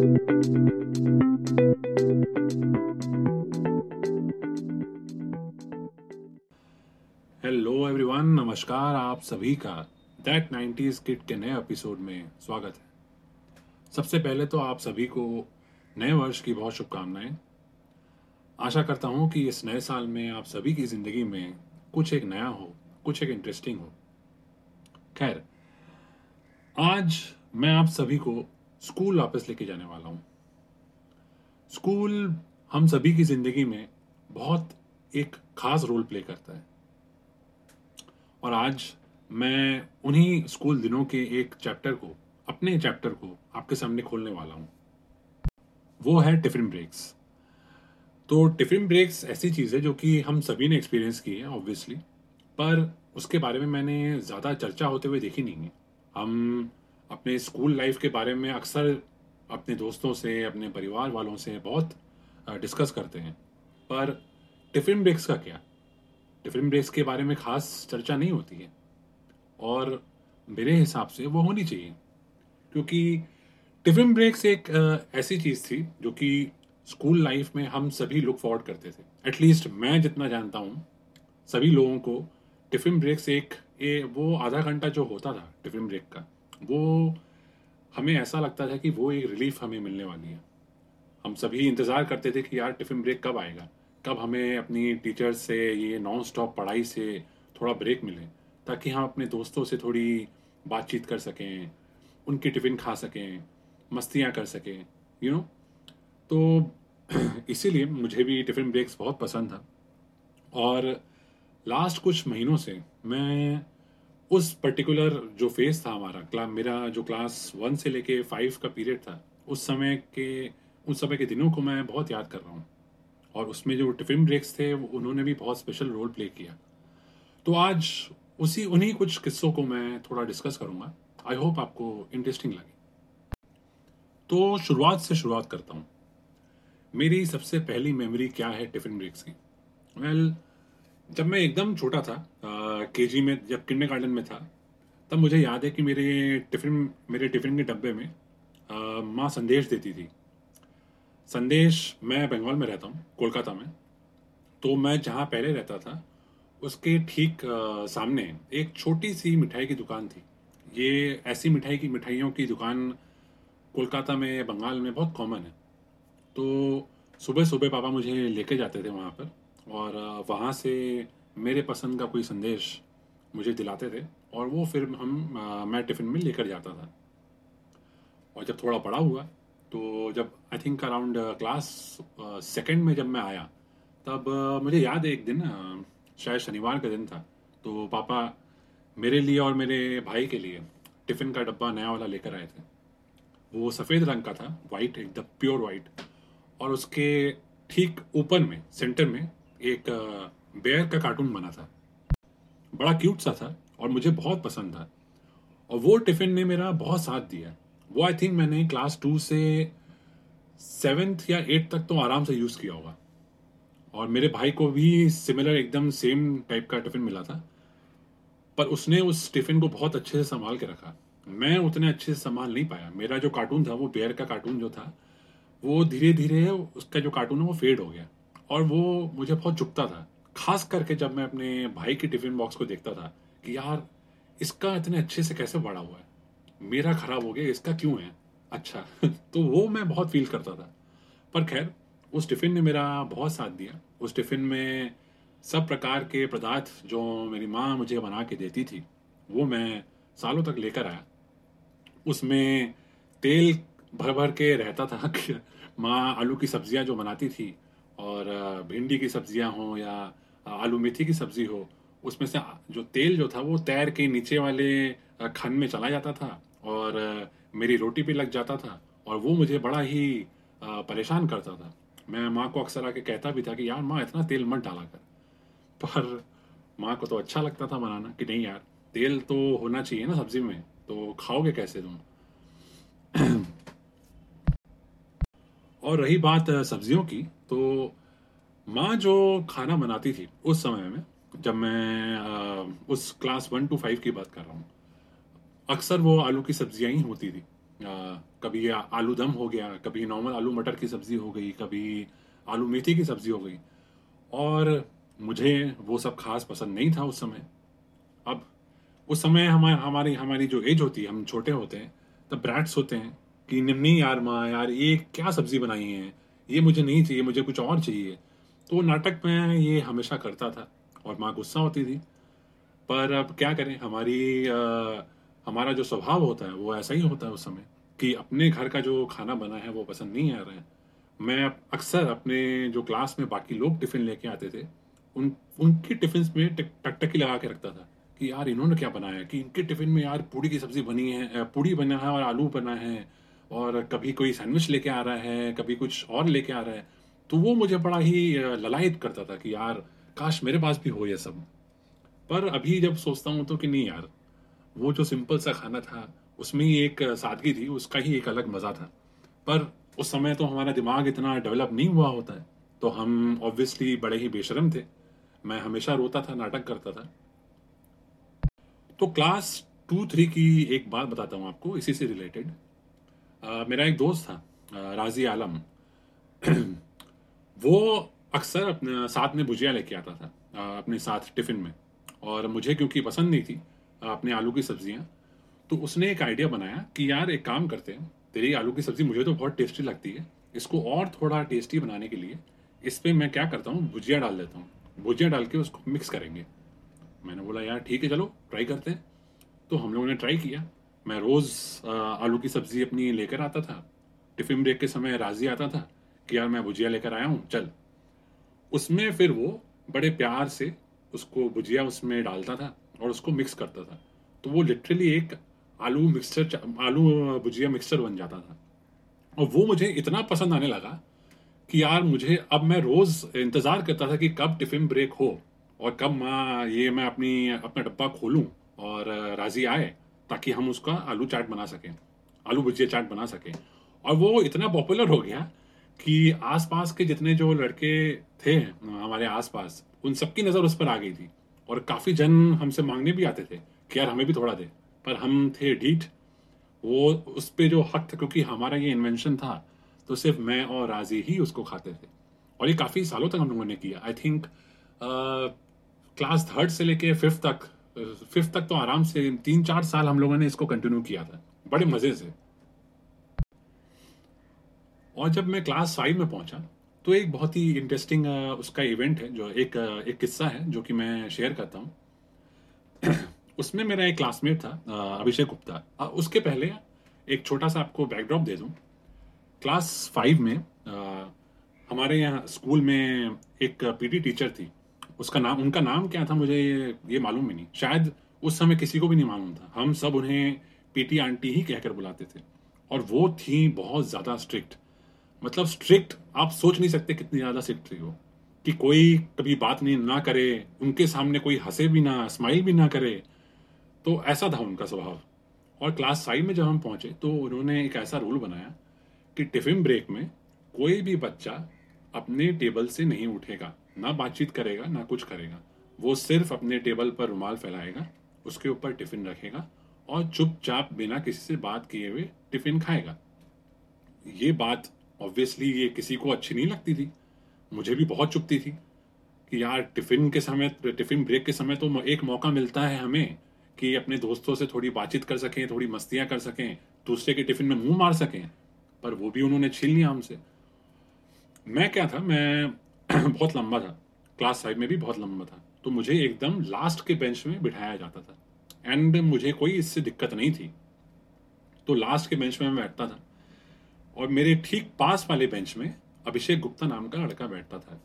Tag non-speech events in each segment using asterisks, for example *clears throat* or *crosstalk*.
Hello everyone नमस्कार आप सभी का। दैट 90s किट के नए एपिसोड में स्वागत है। सबसे पहले तो आप सभी को नए वर्ष की बहुत शुभकामनाएँ। आशा करता हूँ कि इस नए साल में आप सभी की ज़िंदगी में कुछ एक नया हो, कुछ एक इंटरेस्टिंग हो। खैर, आज मैं आप सभी को स्कूल वापस लेके जाने वाला हूँ। स्कूल हम सभी की ज़िंदगी में बहुत एक खास रोल प्ले करता है। और आज मैं उन्हीं स्कूल दिनों के एक चैप्टर को, अपने चैप्टर को आपके सामने खोलने वाला हूँ। वो है टिफ़िन ब्रेक्स तो टिफ़िन ब्रेक्स ऐसी चीज़ है जो कि हम सभी ने एक्सपीरियंस की है ऑब्वियसली पर उसके बारे में मैंने ज़्यादा चर्चा होते हुए देखी नहीं है। हम अपने स्कूल लाइफ के बारे में अक्सर अपने दोस्तों से, अपने परिवार वालों से बहुत डिस्कस करते हैं। पर टिफ़िन ब्रेक्स का क्या? टिफ़िन ब्रेक्स के बारे में खास चर्चा नहीं होती है। और मेरे हिसाब से वो होनी चाहिए। क्योंकि टिफ़िन ब्रेक्स एक ऐसी चीज़ थी जो कि स्कूल लाइफ में हम सभी लुक फॉरवर्ड करते थे। एटलीस्ट मैं जितना जानता हूँ, सभी लोगों को टिफ़िन ब्रेक्स एक ये वो आधा घंटा जो होता था टिफ़िन ब्रेक का वो हमें ऐसा लगता था कि वो एक रिलीफ हमें मिलने वाली है। हम सभी इंतज़ार करते थे कि यार टिफ़िन ब्रेक कब आएगा? कब हमें अपनी टीचर्स से, ये नॉन स्टॉप पढ़ाई से थोड़ा ब्रेक मिले, ताकि हम अपने दोस्तों से थोड़ी बातचीत कर सकें, उनकी टिफ़िन खा सकें, मस्तियाँ कर सकें यू नो तो *clears throat* इसीलिए मुझे भी टिफ़िन ब्रेक्स बहुत पसंद था। और लास्ट कुछ महीनों से मैं उस पर्टिकुलर जो फ़ेज़ था हमारा क्ला मेरा जो क्लास वन से लेके फाइव का पीरियड था उस समय के उस समय के दिनों को मैं बहुत याद कर रहा हूँ। और उसमें जो टिफ़िन ब्रेक्स थे उन्होंने भी बहुत स्पेशल रोल प्ले किया। तो आज उसी उन्हीं कुछ किस्सों को मैं थोड़ा डिस्कस करूँगा। आई होप आपको इंटरेस्टिंग लगे। तो शुरुआत से शुरुआत करता हूँ। मेरी सबसे पहली मेमोरी क्या है टिफ़िन ब्रेक्स की? वेल well, जब मैं एकदम छोटा था के जी में, जब किन्ने गार्डन में था, तब मुझे याद है कि मेरे टिफ़िन मेरे टिफ़िन के डब्बे में माँ संदेश देती थी। संदेश मैं बंगाल में रहता हूँ, कोलकाता में। तो मैं जहाँ पहले रहता था, उसके ठीक सामने एक छोटी सी मिठाई की दुकान थी। ये ऐसी मिठाई की, मिठाइयों की दुकान कोलकाता में बंगाल में बहुत कॉमन है। तो सुबह सुबह पापा मुझे लेके जाते थे वहाँ पर। और वहाँ से मेरे पसंद का कोई संदेश मुझे दिलाते थे और वो फिर हम मैं टिफ़िन में लेकर जाता था। और जब थोड़ा बड़ा हुआ तो जब I think around class second में जब मैं आया, तब मुझे याद है एक दिन शायद शनिवार का दिन था तो पापा मेरे लिए और मेरे भाई के लिए टिफ़िन का डब्बा नया वाला लेकर आए थे। वो सफ़ेद रंग का था वाइट एकदम प्योर वाइट और उसके ठीक ऊपर में सेंटर में एक बेयर का कार्टून बना था। बड़ा क्यूट सा था और मुझे बहुत पसंद था। और वो टिफ़िन ने मेरा बहुत साथ दिया वो आई थिंक मैंने क्लास टू से सेवेंथ या एट तक तो आराम से यूज़ किया होगा। और मेरे भाई को भी सिमिलर एकदम सेम टाइप का टिफ़िन मिला था। पर उसने उस टिफ़िन को बहुत अच्छे से संभाल के रखा। मैं उतने अच्छे से संभाल नहीं पाया। मेरा जो कार्टून था, वो बेयर का कार्टून जो था, वो धीरे धीरे उसका जो कार्टून है, वो फेड हो गया। और वो मुझे बहुत चुपता था। खास करके जब मैं अपने भाई के टिफ़िन बॉक्स को देखता था कि यार, इसका इतने अच्छे से कैसे बड़ा हुआ है? मेरा खराब हो गया, इसका क्यों है? अच्छा *laughs* तो वो मैं बहुत फील करता था। पर खैर, उस टिफ़िन ने मेरा बहुत साथ दिया। उस टिफ़िन में सब प्रकार के पदार्थ जो मेरी माँ मुझे बना के देती थी, वो मैं सालों तक लेकर आया। उसमें तेल भर भर के रहता था माँ आलू की सब्ज़ियाँ जो बनाती थी और भिंडी की सब्ज़ियाँ हों या आलू मेथी की सब्ज़ी हो, उसमें से जो तेल जो था वो तैर के नीचे वाले खन में चला जाता था और मेरी रोटी भी लग जाता था और वो मुझे बड़ा ही परेशान करता था। मैं माँ को अक्सर आके कहता भी था कि, यार माँ, इतना तेल मत डाला कर। पर माँ को तो अच्छा लगता था बनाना कि नहीं यार, तेल तो होना चाहिए ना सब्ज़ी में तो खाओगे कैसे तुम? और रही बात सब्जियों की तो माँ जो खाना बनाती थी उस समय में, जब मैं उस क्लास वन टू फाइव की बात कर रहा हूँ, अक्सर वो आलू की सब्ज़ियाँ ही होती थी। कभी आलू दम हो गया, कभी नॉर्मल आलू मटर की सब्ज़ी हो गई, कभी आलू मेथी की सब्ज़ी हो गई। और मुझे वो सब खास पसंद नहीं था उस समय। अब उस समय हमारे, हमारी हमारी जो एज होती है, हम छोटे होते हैं, तब ब्रैट्स होते हैं कि नहीं यार माँ यार ये क्या सब्ज़ी बनाई है? ये मुझे नहीं चाहिए मुझे कुछ और चाहिए। तो नाटक में ये हमेशा करता था और माँ गुस्सा होती थी। पर अब क्या करें हमारी आ, हमारा जो स्वभाव होता है वो ऐसा ही होता है उस समय कि अपने घर का जो खाना बना है वो पसंद नहीं आ रहा है। मैं अक्सर अपने जो क्लास में बाकी लोग टिफ़िन लेके आते थे उन उनकी टिफ़िन में टकटकी लगा के रखता था कि यार इन्होंने क्या बनाया कि इनके टिफ़िन में यार पूड़ी की सब्ज़ी बनी है पूड़ी बना है और आलू बना है और कभी कोई सैंडविच लेके आ रहा है, कभी कुछ और लेके आ रहा है तो वो मुझे बड़ा ही ललायत करता था कि यार, काश मेरे पास भी हो ये सब। पर अभी जब सोचता हूँ तो कि नहीं यार, वो जो सिंपल सा खाना था, उसमें ही एक सादगी थी, उसका ही एक अलग मज़ा था। पर उस समय तो हमारा दिमाग इतना डेवलप नहीं हुआ होता है तो हम ऑब्वियसली बड़े ही बेशरम थे। मैं हमेशा रोता था, नाटक करता था। तो क्लास टू थ्री की एक बात बताता हूँ आपको, इसी से रिलेटेड मेरा एक दोस्त था राज़ी आलम। *clears throat* वो अक्सर अपने, साथ में भुजिया लेके आता था अपने साथ टिफ़िन में। और मुझे क्योंकि पसंद नहीं थी अपने आलू की सब्ज़ियाँ तो उसने एक आइडिया बनाया कि यार, एक काम करते हैं, तेरी आलू की सब्ज़ी मुझे तो बहुत टेस्टी लगती है, इसको और थोड़ा टेस्टी बनाने के लिए, इस पर मैं क्या करता हूँ, भुजिया डाल देता हूँ। भुजिया डाल के उसको मिक्स करेंगे। मैंने बोला, यार, ठीक है, चलो, ट्राई करते हैं। तो हम लोगों ने ट्राई किया। मैं रोज़ आलू की सब्ज़ी अपनी लेकर आता था। टिफ़िन ब्रेक के समय राज़ी आता था कि यार मैं भुजिया लेकर आया हूँ, चल। उसमें फिर वो बड़े प्यार से उसको भुजिया उसमें डालता था और उसको मिक्स करता था। तो वो लिटरली एक आलू मिक्सचर आलू भुजिया मिक्सचर बन जाता था। और वो मुझे इतना पसंद आने लगा कि यार मुझे अब मैं रोज़ इंतज़ार करता था कि कब टिफ़िन ब्रेक हो और कब माँ ये मैं अपनी, अपना डब्बा खोलूँ और, राज़ी आए। ताकि हम उसका आलू चाट बना सकें, आलू भुजिया चाट बना सकें। और वो इतना पॉपुलर हो गया कि आसपास के जितने जो लड़के थे, हमारे आसपास, उन सबकी नज़र उस पर आ गई थी। और काफ़ी जन हमसे मांगने भी आते थे कि यार हमें भी थोड़ा दे। पर हम थे ढीठ। वो उस पर जो हक था, क्योंकि हमारा ये इन्वेंशन था तो सिर्फ़ मैं और राज़ी ही उसको खाते थे। और ये काफ़ी सालों तक हम लोगों ने किया। आई थिंक क्लास थर्ड से लेके फिफ्थ तक फिफ्थ तक तो आराम से तीन चार साल हम लोगों ने इसको कंटिन्यू किया था। बड़े मज़े से। और जब मैं क्लास फाइव में पहुँचा तो एक बहुत ही इंटरेस्टिंग उसका इवेंट है, जो एक एक किस्सा है, जो कि मैं शेयर करता हूँ। *clears throat* उसमें मेरा एक क्लासमेट था अभिषेक गुप्ता। उसके पहले एक छोटा सा आपको बैकड्रॉप दे दूँ। क्लास फाइव में हमारे यहाँ स्कूल में एक पीटी टीचर थी। उसका नाम उनका नाम क्या था मुझे ये, ये मालूम भी नहीं। शायद उस समय किसी को भी नहीं मालूम था। हम सब उन्हें पीटी आंटी ही कहकर बुलाते थे। और वो थी बहुत ज़्यादा स्ट्रिक्ट मतलब स्ट्रिक्ट आप सोच नहीं सकते कितनी ज़्यादा स्ट्रिक्ट थी वो। कि कोई कभी बात नहीं ना करे उनके सामने कोई हंसे भी ना स्माइल भी ना करे। तो ऐसा था उनका स्वभाव। और क्लास फाइव में जब हम पहुँचे तो उन्होंने एक ऐसा रूल बनाया कि टिफ़िन ब्रेक में कोई भी बच्चा अपने टेबल से नहीं उठेगा। ना बातचीत करेगा, ना कुछ करेगा। वो सिर्फ़ अपने टेबल पर रुमाल फैलाएगा, उसके ऊपर टिफ़िन रखेगा और चुपचाप बिना किसी से बात किए हुए टिफ़िन खाएगा। ये बात ऑब्वियसली ये किसी को अच्छी नहीं लगती थी। मुझे भी बहुत चुपती थी कि यार टिफ़िन के समय, टिफ़िन ब्रेक के समय तो एक मौका मिलता है हमें कि अपने दोस्तों से थोड़ी बातचीत कर सकें, थोड़ी मस्तियाँ कर सकें, दूसरे के टिफ़िन में मुँह मार सकें, पर वो भी उन्होंने छीन लिया हमसे। मैं क्या था, मैं *clears throat* बहुत लंबा था क्लास फाइव में भी बहुत लंबा था। तो मुझे एकदम लास्ट के बेंच में बिठाया जाता था। एंड मुझे कोई इससे दिक्कत नहीं थी। तो लास्ट के बेंच में मैं बैठता था। और मेरे ठीक पास वाले बेंच में अभिषेक गुप्ता नाम का लड़का बैठता था।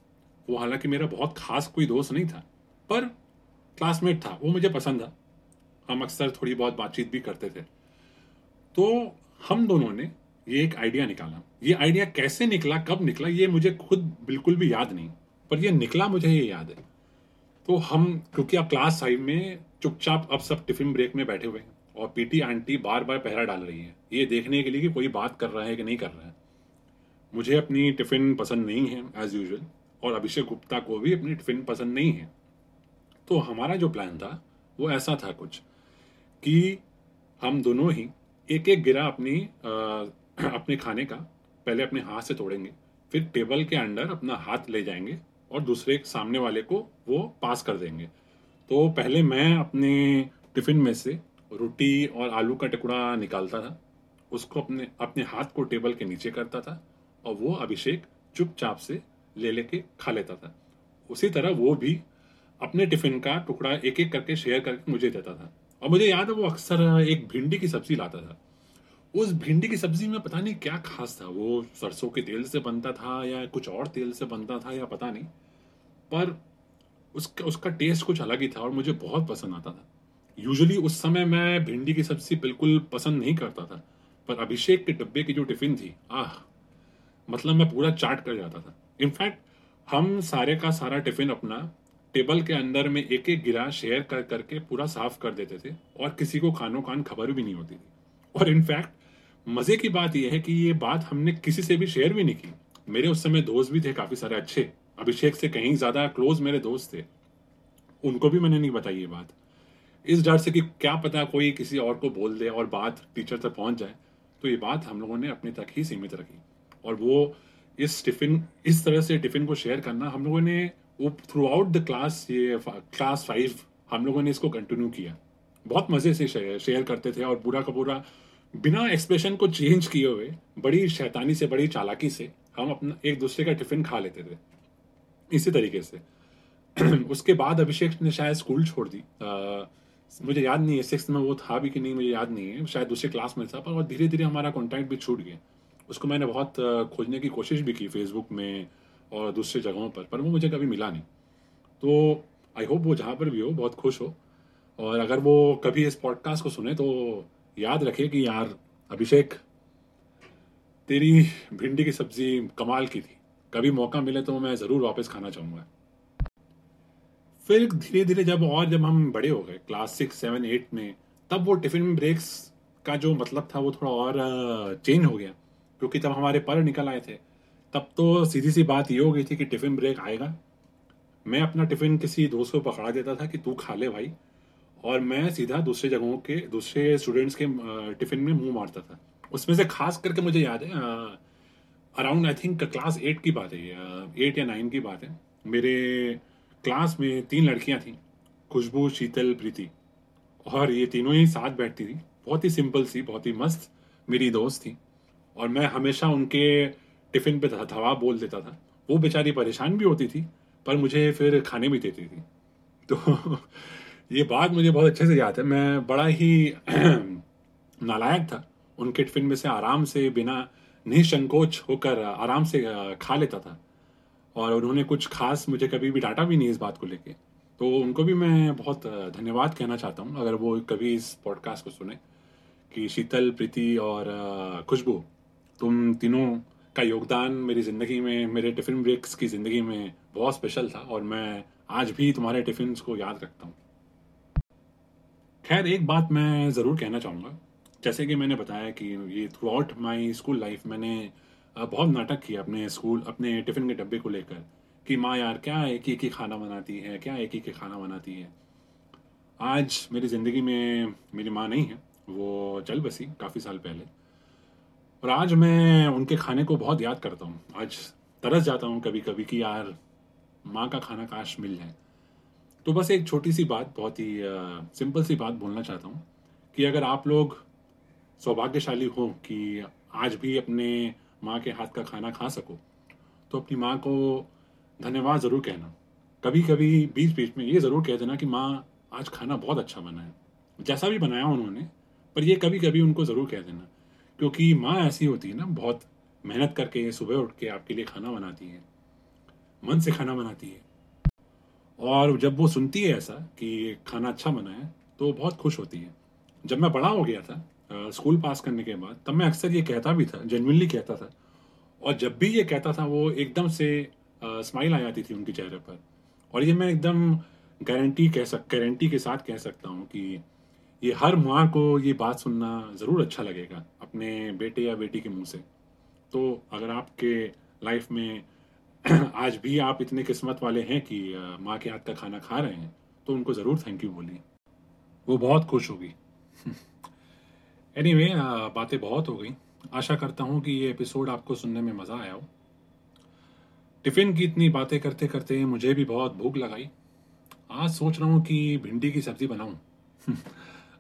वो हालाँकि मेरा बहुत खास कोई दोस्त नहीं था, पर क्लासमेट था। वो मुझे पसंद था। हम अक्सर थोड़ी बहुत बातचीत भी करते थे। तो हम दोनों ने ये एक आइडिया निकाला। ये आइडिया कैसे निकला, कब निकला, ये मुझे खुद बिल्कुल भी याद नहीं, पर ये निकला मुझे, ये याद है। तो हम, क्योंकि अब क्लास फाइव में चुपचाप अब सब टिफ़िन ब्रेक में बैठे हुए हैं, और पीटी आंटी बार बार पहरा डाल रही है, ये देखने के लिए कि कोई बात कर रहा है कि नहीं कर रहा है। मुझे अपनी टिफ़िन पसंद नहीं है एज यूजल और अभिषेक गुप्ता को भी अपनी टिफ़िन पसंद नहीं है। तो हमारा जो प्लान था, वो ऐसा था कुछ, कि हम दोनों ही एक एक गिरा अपनी *clears throat* अपने खाने का, पहले अपने हाथ से तोड़ेंगे, फिर टेबल के अंडर अपना हाथ ले जाएँगे और दूसरे सामने वाले को वो पास कर देंगे। तो पहले मैं अपने टिफ़िन में से रोटी और आलू का टुकड़ा निकालता था, उसको अपने अपने हाथ को टेबल के नीचे करता था और वो अभिषेक चुपचाप से ले लेके खा लेता था। उसी तरह वो भी अपने टिफ़िन का टुकड़ा एक एक करके शेयर करके मुझे देता था। और मुझे याद है वो अक्सर एक भिंडी की सब्ज़ी लाता था। उस भिंडी की सब्ज़ी में पता नहीं क्या खास था। वो सरसों के तेल से बनता था या कुछ और तेल से बनता था या पता नहीं, पर उसका उसका टेस्ट कुछ अलग ही था और मुझे बहुत पसंद आता था। यूजुअली उस समय मैं भिंडी की सब्ज़ी बिल्कुल पसंद नहीं करता था, पर अभिषेक के डब्बे की जो टिफ़िन थी, आह मतलब मैं पूरा चाट कर जाता था। इनफैक्ट हम सारे का सारा टिफ़िन अपना टेबल के अंदर में एक एक गिरा शेयर कर, करके पूरा साफ़ कर देते थे और किसी को खानो खान खबर भी नहीं होती थी। और इनफैक्ट मज़े की बात यह है कि ये बात हमने किसी से भी शेयर भी नहीं की। मेरे उस समय दोस्त भी थे काफ़ी सारे अच्छे। अभिषेक से कहीं ज़्यादा क्लोज मेरे दोस्त थे। उनको भी मैंने नहीं बताई ये बात। इस डर से कि क्या पता कोई किसी और को बोल दे और बात टीचर तक पहुँच जाए। तो ये बात हम लोगों ने अपने तक ही सीमित रखी। और वो इस टिफ़िन इस तरह से टिफ़िन को शेयर करना हम लोगों ने वो थ्रू आउट द क्लास ये क्लास फाइव हम लोगों ने इसको कंटिन्यू किया। बहुत मज़े से शेयर करते थे और पूरा का पूरा बिना एक्सप्रेशन को चेंज किए हुए बड़ी शैतानी से बड़ी चालाकी से हम अपना एक दूसरे का टिफ़िन खा लेते थे। इसी तरीके से। *clears throat* उसके बाद अभिषेक ने शायद स्कूल छोड़ दी। आ, मुझे याद नहीं है सिक्स में वो था भी कि नहीं मुझे याद नहीं है। शायद दूसरे क्लास में था पर धीरे धीरे हमारा कॉन्टैक्ट भी छूट गया। उसको मैंने बहुत खोजने की कोशिश भी की फेसबुक में और दूसरी जगहों पर पर वो मुझे कभी मिला नहीं। तो आई होप वो जहाँ पर भी हो बहुत खुश हो। और अगर वो कभी इस पॉडकास्ट को सुने तो याद रखे कि यार, अभिषेक, तेरी भिंडी की सब्ज़ी कमाल की थी। कभी मौका मिले तो मैं ज़रूर वापस खाना चाहूँगा। फिर धीरे धीरे जब और जब हम बड़े हो गए, क्लास सिक्स, सेवन, एट में, तब वो टिफ़िन ब्रेक्स का जो मतलब था वो थोड़ा और चेंज हो गया। क्योंकि तब हमारे पर निकल आए थे, तब तो सीधी सी बात ये हो गई थी कि टिफ़िन ब्रेक आएगा। मैं अपना टिफ़िन किसी दोस्त को पकड़ा देता था कि तू खा ले भाई। और मैं सीधा दूसरे जगहों के, दूसरे स्टूडेंट्स के टिफ़िन में मुँह मारता था। उसमें से खास करके मुझे याद है around I think class eight की बात है एट या नाइन की बात है। मेरे क्लास में तीन लड़कियाँ थी, खुशबू, शीतल, प्रीति। और ये तीनों ही साथ बैठती थी। बहुत ही सिंपल सी, बहुत ही मस्त मेरी दोस्त थी। और मैं हमेशा उनके टिफ़िन पे धवा बोल देता था। वो बेचारी परेशान भी होती थी, पर मुझे फिर खाने भी देती थी। तो *laughs* ये बात मुझे बहुत अच्छे से याद है। मैं बड़ा ही *clears throat* नालायक था। उनके टिफ़िन में से आराम से बिना निसंकोच होकर आराम से खा लेता था। और उन्होंने कुछ खास मुझे कभी भी डांटा भी नहीं इस बात को लेके। तो उनको भी मैं बहुत धन्यवाद कहना चाहता हूँ, अगर वो कभी इस पॉडकास्ट को सुने कि शीतल, प्रीति और खुशबू, तुम तीनों का योगदान मेरी ज़िंदगी में, मेरे टिफ़िन ब्रेक्स की ज़िंदगी में बहुत स्पेशल था और मैं आज भी तुम्हारे टिफ़िन को याद रखता हूँ। खैर, एक बात मैं ज़रूर कहना चाहूँगा। जैसे कि मैंने बताया कि ये throughout my school life मैंने बहुत नाटक किया अपने स्कूल अपने टिफ़िन के डब्बे को लेकर कि माँ यार, क्या एक एक ही खाना बनाती है, क्या एक एक ही खाना बनाती है? आज मेरी ज़िंदगी में मेरी माँ नहीं है, वो चल बसी काफ़ी साल पहले। और आज मैं उनके खाने को बहुत याद करता हूँ। आज तरस जाता हूँ कभी कभी कि यार, माँ का खाना काश मिल जाए। तो बस एक छोटी सी बात, बहुत ही सिंपल सी बात बोलना चाहता हूँ कि अगर आप लोग सौभाग्यशाली हो कि आज भी अपने माँ के हाथ का खाना खा सको तो अपनी माँ को धन्यवाद ज़रूर कहना। कभी कभी बीच बीच में ये ज़रूर कह देना कि माँ, आज खाना बहुत अच्छा बना है जैसा भी बनाया उन्होंने, पर ये कभी कभी उनको ज़रूर कह देना, क्योंकि माँ ऐसी होती है ना, बहुत मेहनत करके सुबह उठ के आपके लिए खाना बनाती है, मन से खाना बनाती है। और जब वो सुनती है ऐसा कि खाना अच्छा बना है तो बहुत खुश होती है। जब मैं बड़ा हो गया था स्कूल पास करने के बाद, तब मैं अक्सर ये कहता भी था जेनविनली कहता था। और जब भी ये कहता था, वो एकदम से स्माइल आ जाती थी उनके चेहरे पर। और ये मैं एकदम गारंटी कह सक गारंटी के साथ कह सकता हूँ कि ये हर माँ को ये बात सुनना ज़रूर अच्छा लगेगा, अपने बेटे या बेटी के मुँह से। तो अगर आपके लाइफ में *clears throat* आज भी आप इतने किस्मत वाले हैं कि माँ के हाथ का खाना खा रहे हैं तो उनको ज़रूर थैंक यू बोलिए। वो बहुत खुश होगी। एनीवे *laughs* anyway, बातें बहुत हो गई। आशा करता हूँ कि ये एपिसोड आपको सुनने में मज़ा आया हो। टिफ़िन की इतनी बातें करते करते मुझे भी बहुत भूख लगाई। आज सोच रहा हूँ कि भिंडी की सब्ज़ी बनाऊँ। *laughs*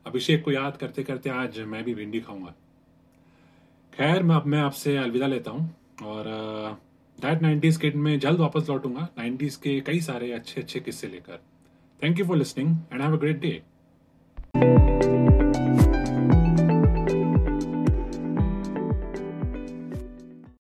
अभिषेक को याद करते करते आज मैं भी भिंडी खाऊँगा। खैर मैं अब मैं आपसे अलविदा लेता हूँ और दैट नाइन्टीज़ किड में जल्द वापस लौटूँगा। नाइन्टीज़ के कई सारे अच्छे अच्छे किस्से लेकर। Thank you for listening and have a great day